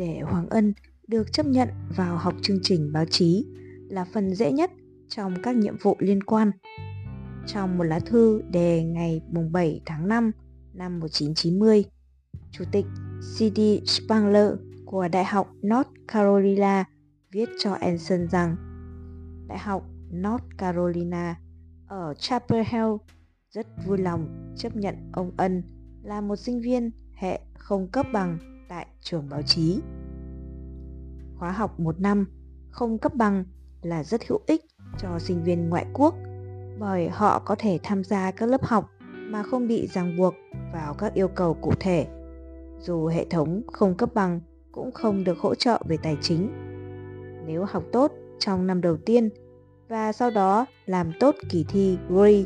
để Hoàng Ân được chấp nhận vào học chương trình báo chí là phần dễ nhất trong các nhiệm vụ liên quan. Trong một lá thư đề ngày 7 tháng 5 năm 1990, Chủ tịch C.D. Spangler của Đại học North Carolina viết cho Anson rằng Đại học North Carolina ở Chapel Hill rất vui lòng chấp nhận ông Ân là một sinh viên hệ không cấp bằng tại trường báo chí. Khóa học một năm không cấp bằng là rất hữu ích cho sinh viên ngoại quốc bởi họ có thể tham gia các lớp học mà không bị ràng buộc vào các yêu cầu cụ thể. Dù hệ thống không cấp bằng cũng không được hỗ trợ về tài chính. Nếu học tốt trong năm đầu tiên và sau đó làm tốt kỳ thi GRE,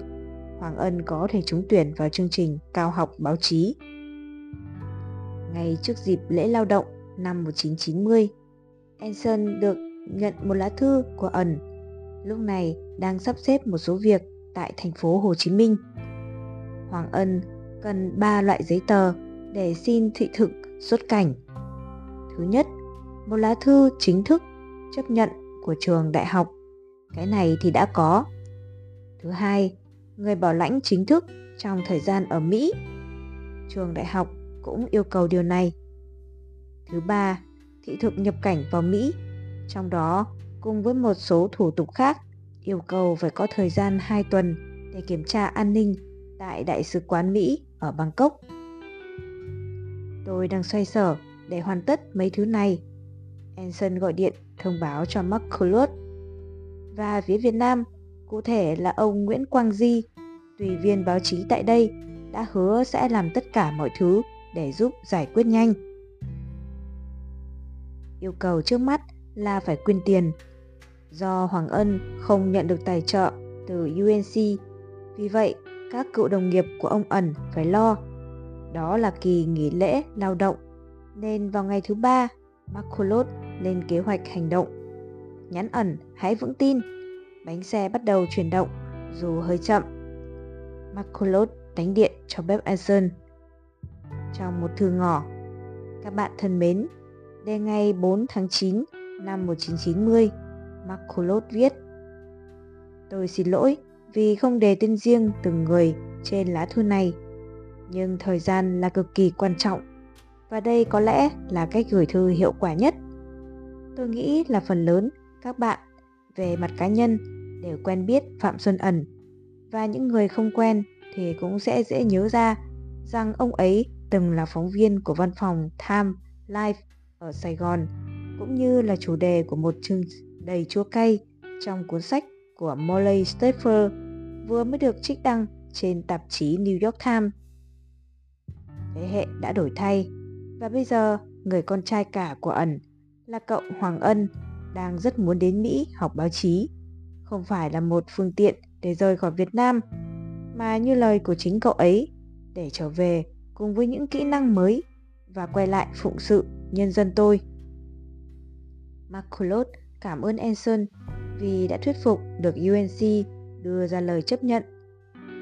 Hoàng Ân có thể trúng tuyển vào chương trình cao học báo chí. Ngay trước dịp lễ lao động năm 1990, Anson được nhận một lá thư của ẩn lúc này đang sắp xếp một số việc tại thành phố Hồ Chí Minh. Hoàng Ân cần 3 loại giấy tờ để xin thị thực xuất cảnh. Thứ nhất, một lá thư chính thức chấp nhận của trường đại học. Cái này thì đã có. Thứ hai, người bảo lãnh chính thức trong thời gian ở Mỹ. Trường đại học cũng yêu cầu điều này. Thứ ba, thị thực nhập cảnh vào Mỹ, trong đó cùng với một số thủ tục khác yêu cầu phải có thời gian 2 tuần để kiểm tra an ninh tại Đại sứ quán Mỹ ở Bangkok. Tôi đang xoay sở để hoàn tất mấy thứ này. Anson gọi điện thông báo cho Mark Culot. Và phía Việt Nam, cụ thể là ông Nguyễn Quang Di, tùy viên báo chí tại đây, đã hứa sẽ làm tất cả mọi thứ để giúp giải quyết nhanh. Yêu cầu trước mắt là phải quyên tiền. Do Hoàng Ân không nhận được tài trợ từ UNC, vì vậy các cựu đồng nghiệp của ông ẩn phải lo. Đó là kỳ nghỉ lễ lao động, nên vào ngày thứ ba, Marcolot lên kế hoạch hành động. Nhắn ẩn hãy vững tin, bánh xe bắt đầu chuyển động dù hơi chậm. Marcolot đánh điện cho bếp Anson. Trong một thư ngỏ, các bạn thân mến, đề ngày 4 tháng 9 năm 1990, Marcolot viết Tôi xin lỗi vì không đề tên riêng từng người trên lá thư này. Nhưng thời gian là cực kỳ quan trọng và đây có lẽ là cách gửi thư hiệu quả nhất. Tôi nghĩ là phần lớn các bạn về mặt cá nhân đều quen biết Phạm Xuân Ẩn và những người không quen thì cũng sẽ dễ nhớ ra rằng ông ấy từng là phóng viên của văn phòng Time Life ở Sài Gòn, cũng như là chủ đề của một chương đầy chua cay trong cuốn sách của Molly Stepher vừa mới được trích đăng trên tạp chí New York Times. Thế hệ đã đổi thay, và bây giờ người con trai cả của ẩn là cậu Hoàng Ân đang rất muốn đến Mỹ học báo chí. Không phải là một phương tiện để rời khỏi Việt Nam, mà như lời của chính cậu ấy, để trở về cùng với những kỹ năng mới và quay lại phụng sự nhân dân tôi. McCullough cảm ơn Anson vì đã thuyết phục được UNC đưa ra lời chấp nhận,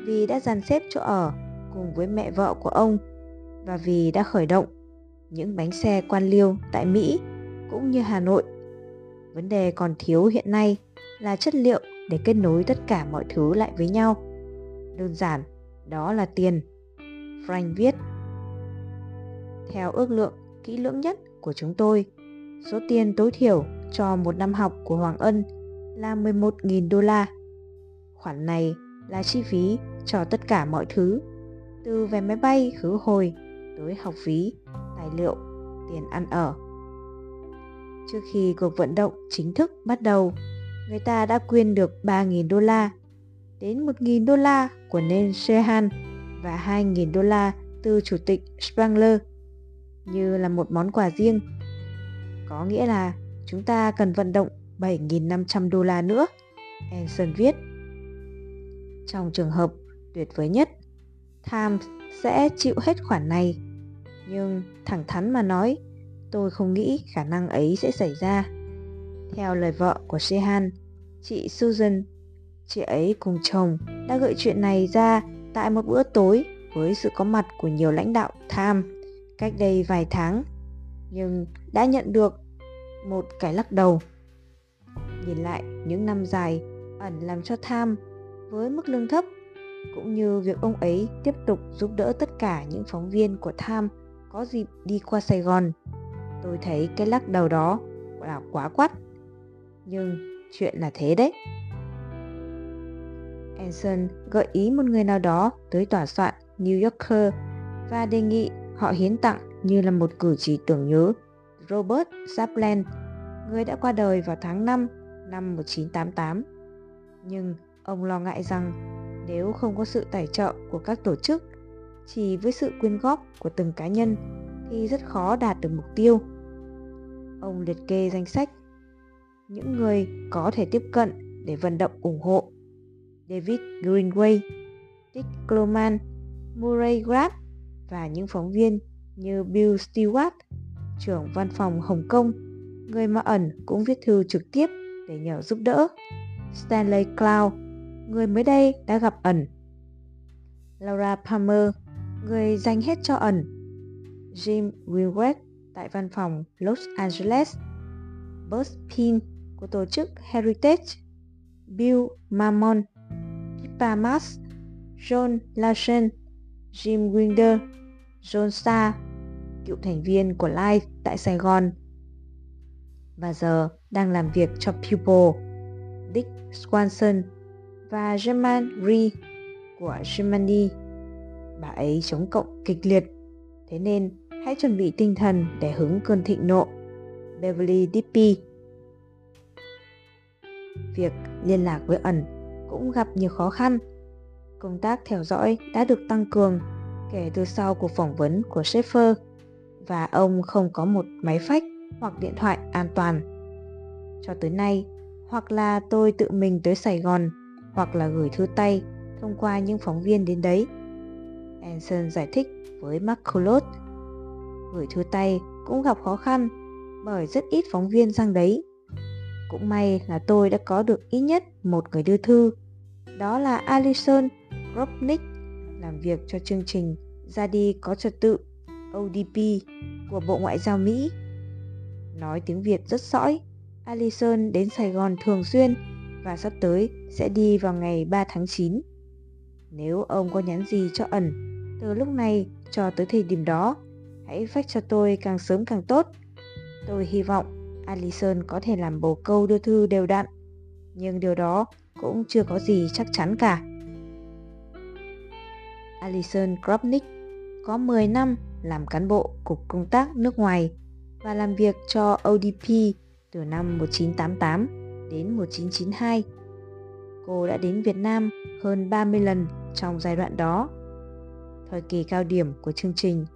vì đã dàn xếp chỗ ở cùng với mẹ vợ của ông và vì đã khởi động những bánh xe quan liêu tại Mỹ cũng như Hà Nội. Vấn đề còn thiếu hiện nay là chất liệu để kết nối tất cả mọi thứ lại với nhau. Đơn giản, đó là tiền. Frank viết. Theo ước lượng kỹ lưỡng nhất của chúng tôi, số tiền tối thiểu cho một năm học của Hoàng Ân là 11.000 đô la. Khoản này là chi phí cho tất cả mọi thứ, từ vé máy bay khứ hồi tới học phí, tài liệu, tiền ăn ở. Trước khi cuộc vận động chính thức bắt đầu, người ta đã quyên được 3.000 đô la, đến 1.000 đô la của nên Shehan và 2.000 đô la từ Chủ tịch Spangler như là một món quà riêng. Có nghĩa là chúng ta cần vận động 7.500 đô la nữa, Anson viết. Trong trường hợp tuyệt vời nhất, Times sẽ chịu hết khoản này. Nhưng thẳng thắn mà nói, tôi không nghĩ khả năng ấy sẽ xảy ra. Theo lời vợ của Shehan, chị Susan, chị ấy cùng chồng đã gợi chuyện này ra tại một bữa tối với sự có mặt của nhiều lãnh đạo Tham cách đây vài tháng. nhưng đã nhận được một cái lắc đầu. Nhìn lại những năm dài ẩn làm cho tham với mức lương thấp, cũng như việc ông ấy tiếp tục giúp đỡ tất cả những phóng viên của tham có dịp đi qua Sài Gòn. Tôi thấy cái lắc đầu đó là quá quắt. Nhưng chuyện là thế đấy. Anson gợi ý một người nào đó tới tòa soạn New Yorker và đề nghị họ hiến tặng như là một cử chỉ tưởng nhớ Robert Zaplan, người đã qua đời vào tháng 5 năm 1988. Nhưng ông lo ngại rằng nếu không có sự tài trợ của các tổ chức, chỉ với sự quyên góp của từng cá nhân thì rất khó đạt được mục tiêu. Ông liệt kê danh sách những người có thể tiếp cận để vận động ủng hộ David Greenway, Dick Cloman, Murray Grant và những phóng viên như Bill Stewart, trưởng văn phòng Hồng Kông, người mà ẩn cũng viết thư trực tiếp để nhờ giúp đỡ. Stanley Cloud, người mới đây đã gặp ẩn. Laura Palmer, người dành hết cho ẩn. Jim Winwet tại văn phòng Los Angeles. Buzz Pin của tổ chức Heritage. Bill Mammon, Pippa John Larson, Jim Winder, John Starr, cựu thành viên của Life tại Sài Gòn và giờ đang làm việc cho Pupil, Dick Swanson và German Ree của Germany. Bà ấy chống cộng kịch liệt, thế nên hãy chuẩn bị tinh thần để hứng cơn thịnh nộ. Beverly Dippy Việc liên lạc với ẩn cũng gặp nhiều khó khăn. Công tác theo dõi đã được tăng cường kể từ sau cuộc phỏng vấn của Schaefer và ông không có một máy phách hoặc điện thoại an toàn. Cho tới nay, hoặc là tôi tự mình tới Sài Gòn hoặc là gửi thư tay thông qua những phóng viên đến đấy. Anson giải thích với McCullough. Gửi thư tay cũng gặp khó khăn bởi rất ít phóng viên sang đấy. Cũng may là tôi đã có được ít nhất một người đưa thư. Đó là Alison Gropnik làm việc cho chương trình Ra đi có trật tự ODP của Bộ Ngoại giao Mỹ. Nói tiếng Việt rất sõi, Alison đến Sài Gòn thường xuyên và sắp tới sẽ đi vào ngày 3 tháng 9. Nếu ông có nhắn gì cho ẩn từ lúc này cho tới thời điểm đó, hãy phách cho tôi càng sớm càng tốt. Tôi hy vọng Alison có thể làm bồ câu đưa thư đều đặn, nhưng điều đó cũng chưa có gì chắc chắn cả. Alison Kropnik có 10 năm làm cán bộ Cục Công tác nước ngoài và làm việc cho ODP từ năm 1988 đến 1992. Cô đã đến Việt Nam hơn 30 lần trong giai đoạn đó. Thời kỳ cao điểm của chương trình,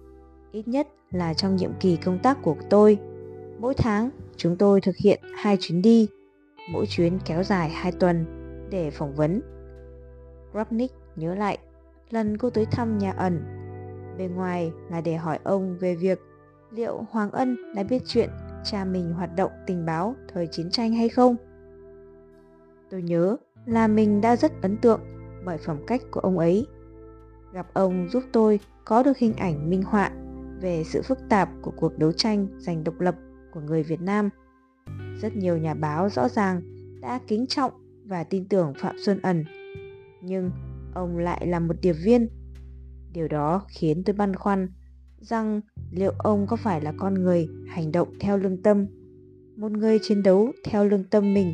ít nhất là trong nhiệm kỳ công tác của tôi, mỗi tháng chúng tôi thực hiện hai chuyến đi, mỗi chuyến kéo dài 2 tuần để phỏng vấn. Robnik nhớ lại, lần cô tới thăm nhà ẩn Bên ngoài là để hỏi ông về việc liệu Hoàng Ân đã biết chuyện cha mình hoạt động tình báo thời chiến tranh hay không. Tôi nhớ là mình đã rất ấn tượng bởi phẩm cách của ông ấy. Gặp ông giúp tôi có được hình ảnh minh họa về sự phức tạp của cuộc đấu tranh giành độc lập của người Việt Nam. Rất nhiều nhà báo rõ ràng đã kính trọng và tin tưởng Phạm Xuân Ẩn. Nhưng ông lại là một điệp viên Điều đó khiến tôi băn khoăn rằng liệu ông có phải là con người hành động theo lương tâm, một người chiến đấu theo lương tâm mình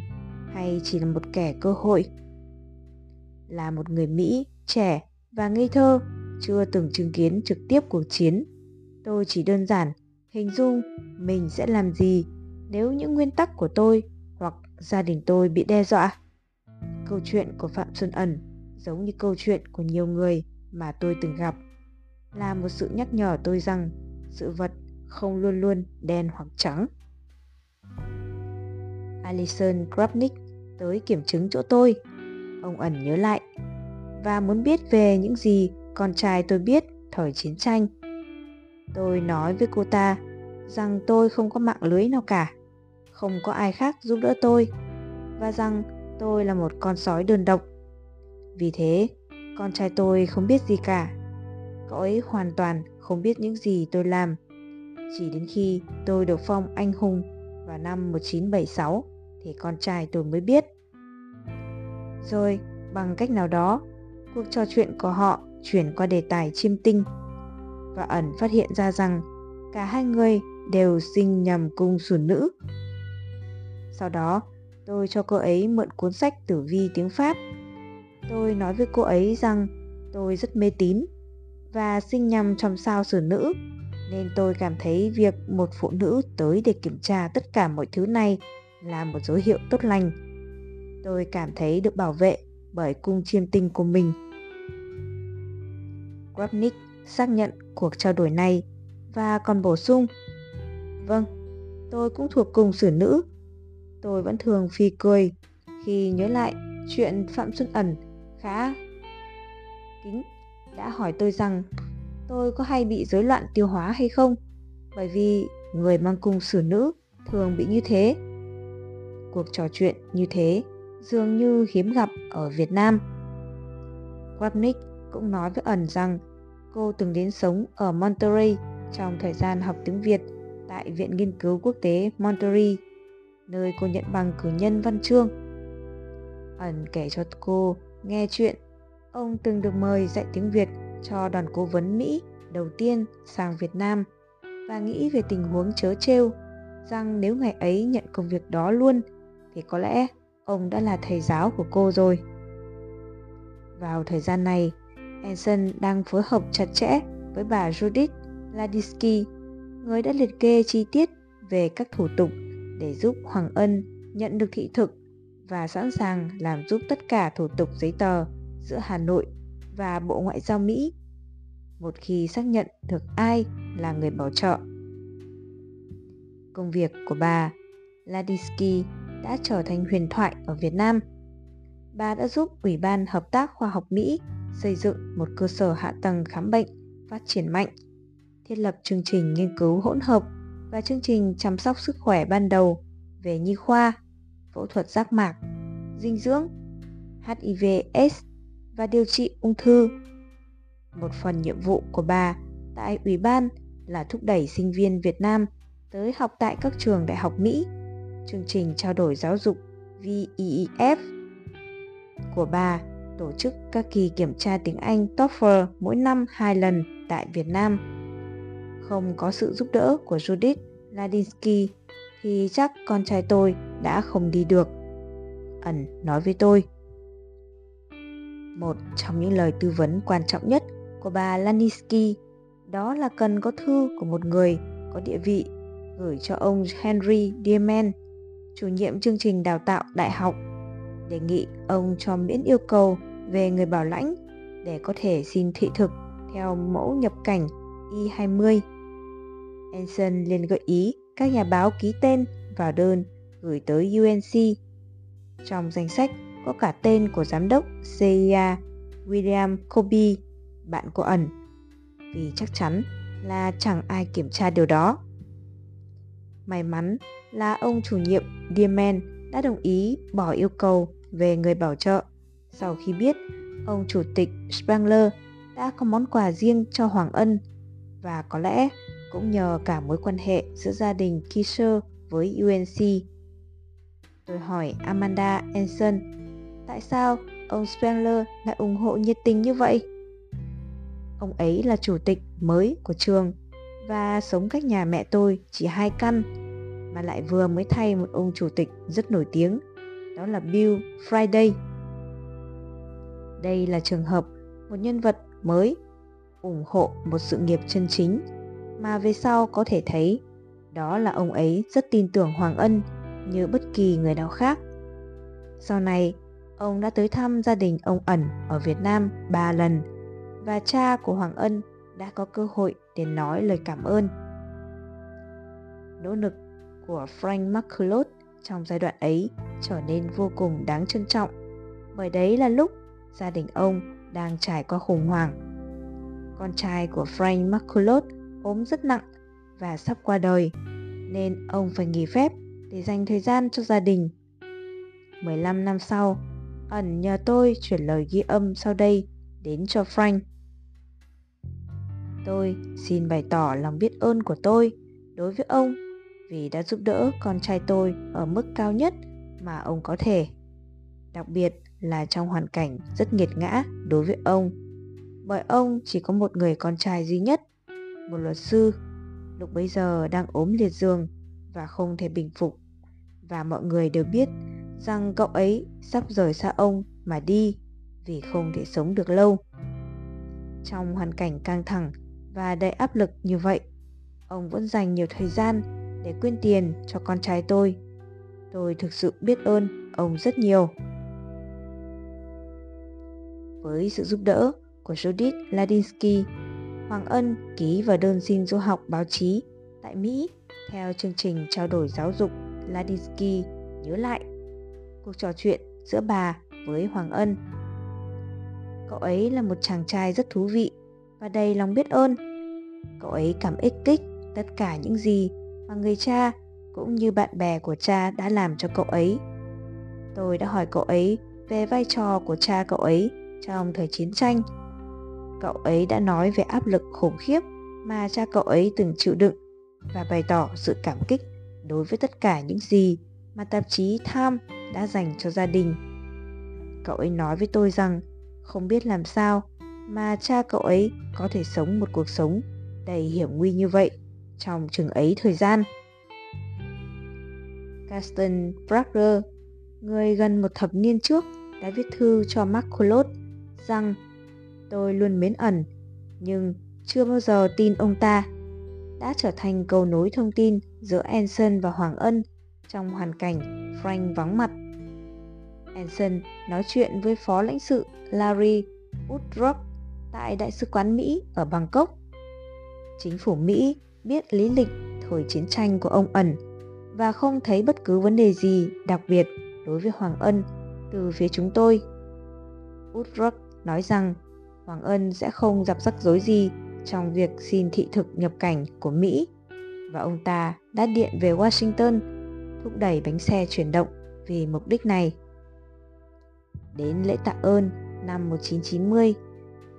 hay chỉ là một kẻ cơ hội? Là một người Mỹ trẻ và ngây thơ, chưa từng chứng kiến trực tiếp cuộc chiến, tôi chỉ đơn giản hình dung mình sẽ làm gì nếu những nguyên tắc của tôi hoặc gia đình tôi bị đe dọa. Câu chuyện của Phạm Xuân Ẩn giống như câu chuyện của nhiều người mà tôi từng gặp là một sự nhắc nhở tôi rằng sự vật không luôn luôn đen hoặc trắng. Alison grubnick tới kiểm chứng chỗ tôi. Ông ẩn nhớ lại và muốn biết về những gì con trai tôi biết thời chiến tranh. Tôi nói với cô ta rằng tôi không có mạng lưới nào cả, không có ai khác giúp đỡ tôi và rằng tôi là một con sói đơn độc. Vì thế, con trai tôi không biết gì cả. Cậu ấy hoàn toàn không biết những gì tôi làm. Chỉ đến khi tôi được phong anh hùng vào năm 1976 thì con trai tôi mới biết. Rồi, bằng cách nào đó, cuộc trò chuyện của họ chuyển qua đề tài chiêm tinh và ẩn phát hiện ra rằng cả hai người đều sinh nhầm cung sùn nữ. Sau đó, tôi cho cô ấy mượn cuốn sách tử vi tiếng Pháp. Tôi nói với cô ấy rằng tôi rất mê tín và sinh nhằm trong sao sử nữ nên tôi cảm thấy việc một phụ nữ tới để kiểm tra tất cả mọi thứ này là một dấu hiệu tốt lành. Tôi cảm thấy được bảo vệ bởi cung chiêm tinh của mình. Grabnik xác nhận cuộc trao đổi này và còn bổ sung Vâng, tôi cũng thuộc cùng sử nữ. Tôi vẫn thường phi cười khi nhớ lại chuyện Phạm Xuân Ẩn khá kính đã hỏi tôi rằng tôi có hay bị rối loạn tiêu hóa hay không bởi vì người mang cung sử nữ thường bị như thế. Cuộc trò chuyện như thế dường như hiếm gặp ở Việt Nam. Wapnick cũng nói với ẩn rằng cô từng đến sống ở Monterey trong thời gian học tiếng Việt tại Viện Nghiên cứu Quốc tế Monterey, nơi cô nhận bằng cử nhân văn chương. Ẩn kể cho cô nghe chuyện ông từng được mời dạy tiếng Việt cho đoàn cố vấn Mỹ đầu tiên sang Việt Nam và nghĩ về tình huống chớ trêu rằng nếu ngày ấy nhận công việc đó luôn thì có lẽ ông đã là thầy giáo của cô rồi. Vào thời gian này, Anson đang phối hợp chặt chẽ với bà Judith Ladisky, người đã liệt kê chi tiết về các thủ tục để giúp Hoàng Ân nhận được thị thực và sẵn sàng làm giúp tất cả thủ tục giấy tờ giữa Hà Nội và Bộ Ngoại giao Mỹ một khi xác nhận được ai là người bảo trợ. Công việc của bà Ladisky đã trở thành huyền thoại ở Việt Nam. Bà đã giúp Ủy ban Hợp tác Khoa học Mỹ xây dựng một cơ sở hạ tầng khám bệnh phát triển mạnh, thiết lập chương trình nghiên cứu hỗn hợp và chương trình chăm sóc sức khỏe ban đầu về nhi khoa, phẫu thuật giác mạc, dinh dưỡng, HIV/AIDS và điều trị ung thư. Một phần nhiệm vụ của bà tại Ủy ban là thúc đẩy sinh viên Việt Nam tới học tại các trường đại học Mỹ chương trình trao đổi giáo dục VEEF của bà tổ chức các kỳ kiểm tra tiếng Anh TOEFL mỗi năm hai lần tại Việt Nam. Không có sự giúp đỡ của Judith Ladinsky thì chắc con trai tôi đã không đi được. Ẩn nói với tôi. Một trong những lời tư vấn quan trọng nhất của bà Laninsky đó là cần có thư của một người có địa vị gửi cho ông Henry Diemen chủ nhiệm chương trình đào tạo đại học, đề nghị ông cho miễn yêu cầu về người bảo lãnh để có thể xin thị thực theo mẫu nhập cảnh I-20. Anson liền gợi ý các nhà báo ký tên vào đơn gửi tới UNC. Trong danh sách có cả tên của giám đốc CIA William Kobe, bạn của ẩn, vì chắc chắn là chẳng ai kiểm tra điều đó. May mắn là ông chủ nhiệm Diamond đã đồng ý bỏ yêu cầu về người bảo trợ sau khi biết ông chủ tịch Spangler đã có món quà riêng cho Hoàng Ân và có lẽ cũng nhờ cả mối quan hệ giữa gia đình Kisser với UNC. Tôi hỏi Amanda Anson tại sao ông Spengler lại ủng hộ nhiệt tình như vậy? Ông ấy là chủ tịch mới của trường và sống cách nhà mẹ tôi chỉ hai căn mà lại vừa mới thay một ông chủ tịch rất nổi tiếng, đó là Bill Friday. Đây là trường hợp một nhân vật mới ủng hộ một sự nghiệp chân chính mà về sau có thể thấy đó là ông ấy rất tin tưởng Hoàng Ân như bất kỳ người nào khác. Sau này, ông đã tới thăm gia đình ông ẩn ở Việt Nam ba lần và cha của Hoàng Ân đã có cơ hội để nói lời cảm ơn. Nỗ lực của Frank McCullough trong giai đoạn ấy trở nên vô cùng đáng trân trọng bởi đấy là lúc gia đình ông đang trải qua khủng hoảng. Con trai của Frank McCullough ốm rất nặng và sắp qua đời nên ông phải nghỉ phép để dành thời gian cho gia đình. 15 năm sau, ẩn nhờ tôi chuyển lời ghi âm sau đây đến cho Frank. Tôi xin bày tỏ lòng biết ơn của tôi đối với ông vì đã giúp đỡ con trai tôi ở mức cao nhất mà ông có thể. Đặc biệt là trong hoàn cảnh rất nghiệt ngã đối với ông. Bởi ông chỉ có một người con trai duy nhất, một luật sư, lúc bấy giờ đang ốm liệt giường và không thể bình phục. Và mọi người đều biết rằng cậu ấy sắp rời xa ông mà đi vì không thể sống được lâu. Trong hoàn cảnh căng thẳng và đầy áp lực như vậy, ông vẫn dành nhiều thời gian để quyên tiền cho con trai tôi. Tôi thực sự biết ơn ông rất nhiều. Với sự giúp đỡ của Judith Ladinsky, Hoàng Ân ký vào đơn xin du học báo chí tại Mỹ theo chương trình trao đổi giáo dục Ladinsky nhớ lại cuộc trò chuyện giữa bà với Hoàng Ân. Cậu ấy là một chàng trai rất thú vị và đầy lòng biết ơn. Cậu ấy cảm ích kích tất cả những gì mà người cha cũng như bạn bè của cha đã làm cho cậu ấy. Tôi đã hỏi cậu ấy về vai trò của cha cậu ấy trong thời chiến tranh. Cậu ấy đã nói về áp lực khủng khiếp mà cha cậu ấy từng chịu đựng và bày tỏ sự cảm kích đối với tất cả những gì mà tạp chí Time đã dành cho gia đình. Cậu ấy nói với tôi rằng không biết làm sao mà cha cậu ấy có thể sống một cuộc sống đầy hiểm nguy như vậy trong chừng ấy thời gian. Gaston Bragger, người gần một thập niên trước đã viết thư cho Mark Collot rằng tôi luôn mến ẩn, nhưng chưa bao giờ tin ông ta đã trở thành cầu nối thông tin giữa Anson và Hoàng Ân trong hoàn cảnh Frank vắng mặt. Anson nói chuyện với phó lãnh sự Larry Woodruff tại Đại sứ quán Mỹ ở Bangkok. Chính phủ Mỹ biết lý lịch thời chiến tranh của ông ẩn và không thấy bất cứ vấn đề gì đặc biệt đối với Hoàng Ân từ phía chúng tôi. Woodruff nói rằng Hoàng Ân sẽ không gặp rắc rối gì trong việc xin thị thực nhập cảnh của Mỹ và ông ta đã điện về Washington thúc đẩy bánh xe chuyển động vì mục đích này. Đến lễ tạ ơn năm 1990,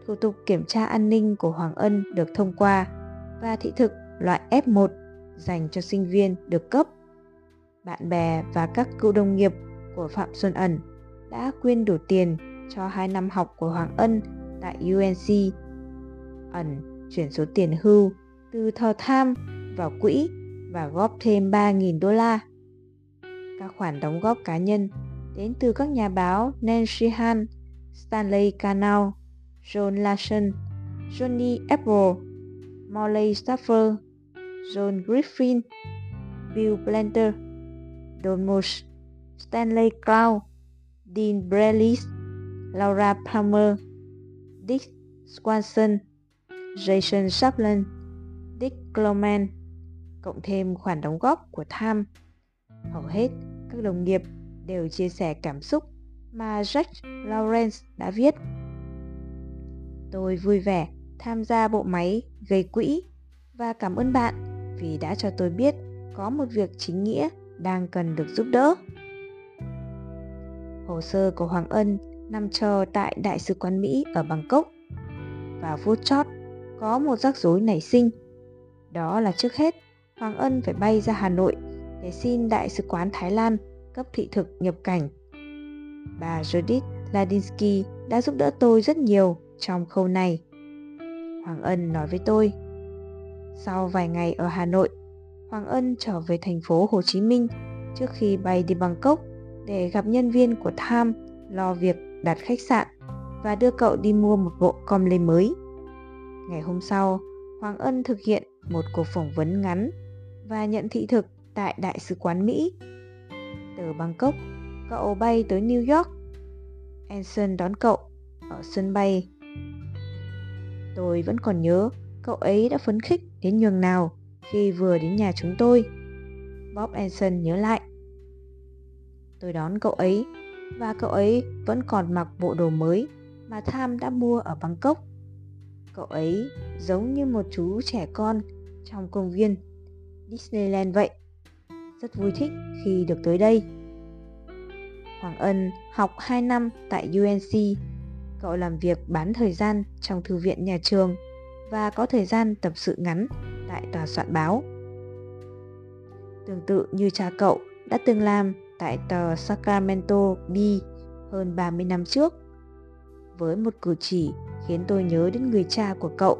thủ tục kiểm tra an ninh của Hoàng Ân được thông qua và thị thực loại F1 dành cho sinh viên được cấp. Bạn bè và các cựu đồng nghiệp của Phạm Xuân Ẩn đã quyên đủ tiền cho hai năm học của Hoàng Ân tại UNC. Ẩn chuyển số tiền hưu từ thờ tham vào quỹ và góp thêm 3.000 đô la. Các khoản đóng góp cá nhân đến từ các nhà báo Nancy Han, Stanley Canal, John Larson, Johnny Apple, Molly Staffer, John Griffin, Bill Blender, Don Moss, Stanley Cloud, Dean Brelis, Laura Palmer, Dick Swanson, Jason Chaplin, Dick Cloman, cộng thêm khoản đóng góp của Tham. Hầu hết các đồng nghiệp đều chia sẻ cảm xúc mà Jack Lawrence đã viết. Tôi vui vẻ tham gia bộ máy gây quỹ và cảm ơn bạn vì đã cho tôi biết có một việc chính nghĩa đang cần được giúp đỡ. Hồ sơ của Hoàng Ân nằm chờ tại Đại sứ quán Mỹ ở Bangkok. và vô chót, có một rắc rối nảy sinh. Đó là trước hết, Hoàng Ân phải bay ra Hà Nội để xin Đại sứ quán Thái Lan cấp thị thực nhập cảnh. Bà Judith Ladinsky đã giúp đỡ tôi rất nhiều trong khâu này. Hoàng Ân nói với tôi. Sau vài ngày ở Hà Nội, Hoàng Ân trở về thành phố Hồ Chí Minh trước khi bay đi Bangkok để gặp nhân viên của Tham lo việc đặt khách sạn và đưa cậu đi mua một bộ com lê mới. Ngày hôm sau, Hoàng Ân thực hiện một cuộc phỏng vấn ngắn và nhận thị thực tại Đại sứ quán Mỹ. Từ Bangkok, cậu bay tới New York. Anson đón cậu ở sân bay. Tôi vẫn còn nhớ cậu ấy đã phấn khích đến nhường nào khi vừa đến nhà chúng tôi. Bob Anson nhớ lại. Tôi đón cậu ấy và cậu ấy vẫn còn mặc bộ đồ mới mà Tham đã mua ở Bangkok. Cậu ấy giống như một chú trẻ con trong công viên Disneyland vậy. Rất vui thích khi được tới đây. Hoàng Ân học 2 năm tại UNC. Cậu làm việc bán thời gian trong thư viện nhà trường và có thời gian tập sự ngắn tại tòa soạn báo. tương tự như cha cậu đã từng làm tại tờ Sacramento Bee hơn 30 năm trước. Với một cử chỉ khiến tôi nhớ đến người cha của cậu.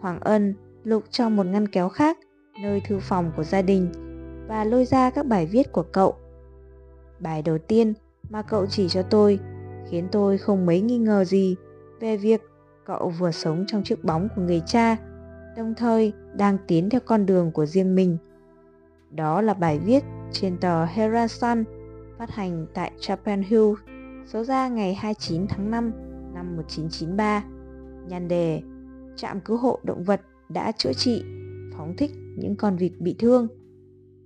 Hoàng Ân lục trong một ngăn kéo khác nơi thư phòng của gia đình và lôi ra các bài viết của cậu. Bài đầu tiên mà cậu chỉ cho tôi khiến tôi không mấy nghi ngờ gì về việc cậu vừa sống trong chiếc bóng của người cha, đồng thời đang tiến theo con đường của riêng mình. Đó là bài viết trên tờ Herald Sun phát hành tại Chapel Hill, số ra ngày 29 tháng 5 năm 1993. Nhan đề Trạm cứu hộ động vật đã chữa trị, phóng thích những con vịt bị thương.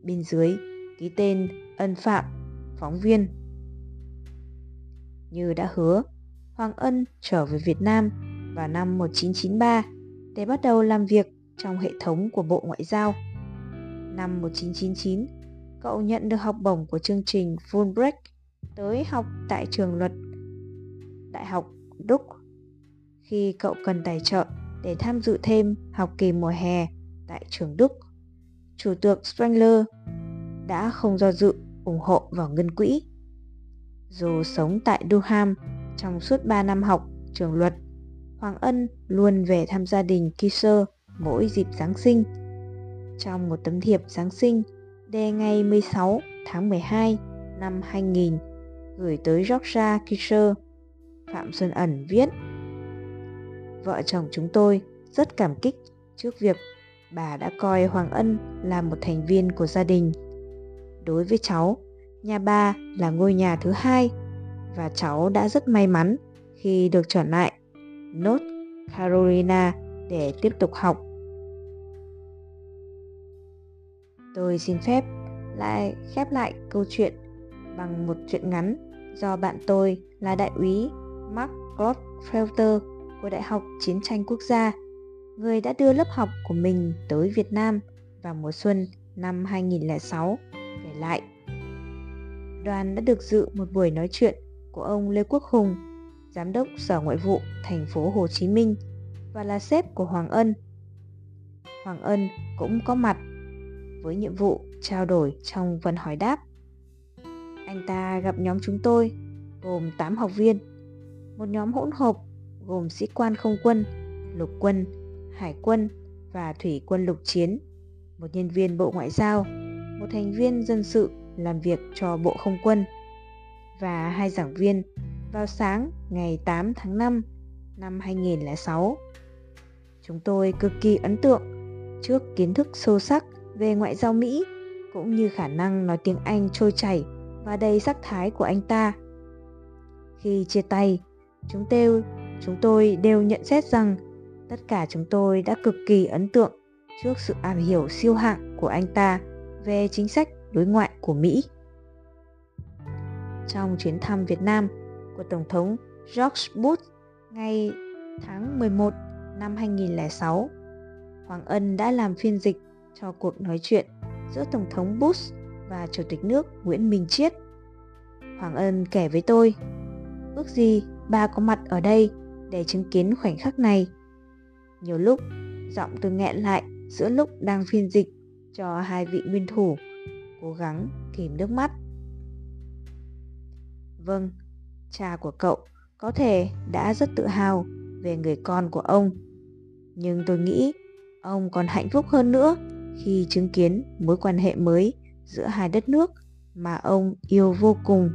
Bên dưới ký tên Ân Phạm, phóng viên. Như đã hứa, Hoàng Ân trở về Việt Nam vào năm 1993 để bắt đầu làm việc trong hệ thống của Bộ Ngoại giao. Năm 1999, cậu nhận được học bổng của chương trình Fulbright tới học tại trường luật Đại học Đức khi cậu cần tài trợ để tham dự thêm học kỳ mùa hè tại trường Đức. Chủ tịch Spengler đã không do dự ủng hộ vào ngân quỹ. Dù sống tại Durham trong suốt 3 năm học trường luật, Hoàng Ân luôn về thăm gia đình Kisser mỗi dịp Giáng sinh. Trong một tấm thiệp Giáng sinh ngày 16 tháng 12 năm 2000 gửi tới Georgia Kisser, Phạm Xuân Ẩn viết Vợ chồng chúng tôi rất cảm kích trước việc bà đã coi Hoàng Ân là một thành viên của gia đình. Đối với cháu, nhà ba là ngôi nhà thứ hai và cháu đã rất may mắn khi được trở lại North Carolina để tiếp tục học. Tôi xin phép lại khép lại câu chuyện bằng một chuyện ngắn do bạn tôi là đại úy Mark Goldfelter của Đại học Chiến tranh Quốc gia, người đã đưa lớp học của mình tới Việt Nam vào mùa xuân năm 2006 kể lại. Đoàn đã được dự một buổi nói chuyện của ông Lê Quốc Hùng, giám đốc Sở Ngoại vụ thành phố Hồ Chí Minh và là sếp của Hoàng Ân. Hoàng Ân cũng có mặt với nhiệm vụ trao đổi trong phần hỏi đáp. Anh ta gặp nhóm chúng tôi gồm 8 học viên, một nhóm hỗn hợp gồm sĩ quan không quân, lục quân, hải quân và thủy quân lục chiến, một nhân viên Bộ Ngoại giao, một thành viên dân sự làm việc cho Bộ Không quân và hai giảng viên vào sáng ngày 8 tháng 5 năm 2006. Chúng tôi cực kỳ ấn tượng trước kiến thức sâu sắc về ngoại giao Mỹ cũng như khả năng nói tiếng Anh trôi chảy và đầy sắc thái của anh ta. Khi chia tay, chúng tôi chúng tôi đều nhận xét rằng tất cả chúng tôi đã cực kỳ ấn tượng trước sự am hiểu siêu hạng của anh ta về chính sách đối ngoại của Mỹ. Trong chuyến thăm Việt Nam của Tổng thống George Bush ngày tháng 11 năm 2006, Hoàng Ân đã làm phiên dịch cho cuộc nói chuyện giữa Tổng thống Bush và Chủ tịch nước Nguyễn Minh Chiết. Hoàng Ân kể với tôi, ước gì ba có mặt ở đây để chứng kiến khoảnh khắc này. Nhiều lúc, giọng tôi nghẹn lại giữa lúc đang phiên dịch cho hai vị nguyên thủ, cố gắng kìm nước mắt. Vâng, cha của cậu có thể đã rất tự hào về người con của ông. Nhưng tôi nghĩ ông còn hạnh phúc hơn nữa khi chứng kiến mối quan hệ mới giữa hai đất nước mà ông yêu vô cùng.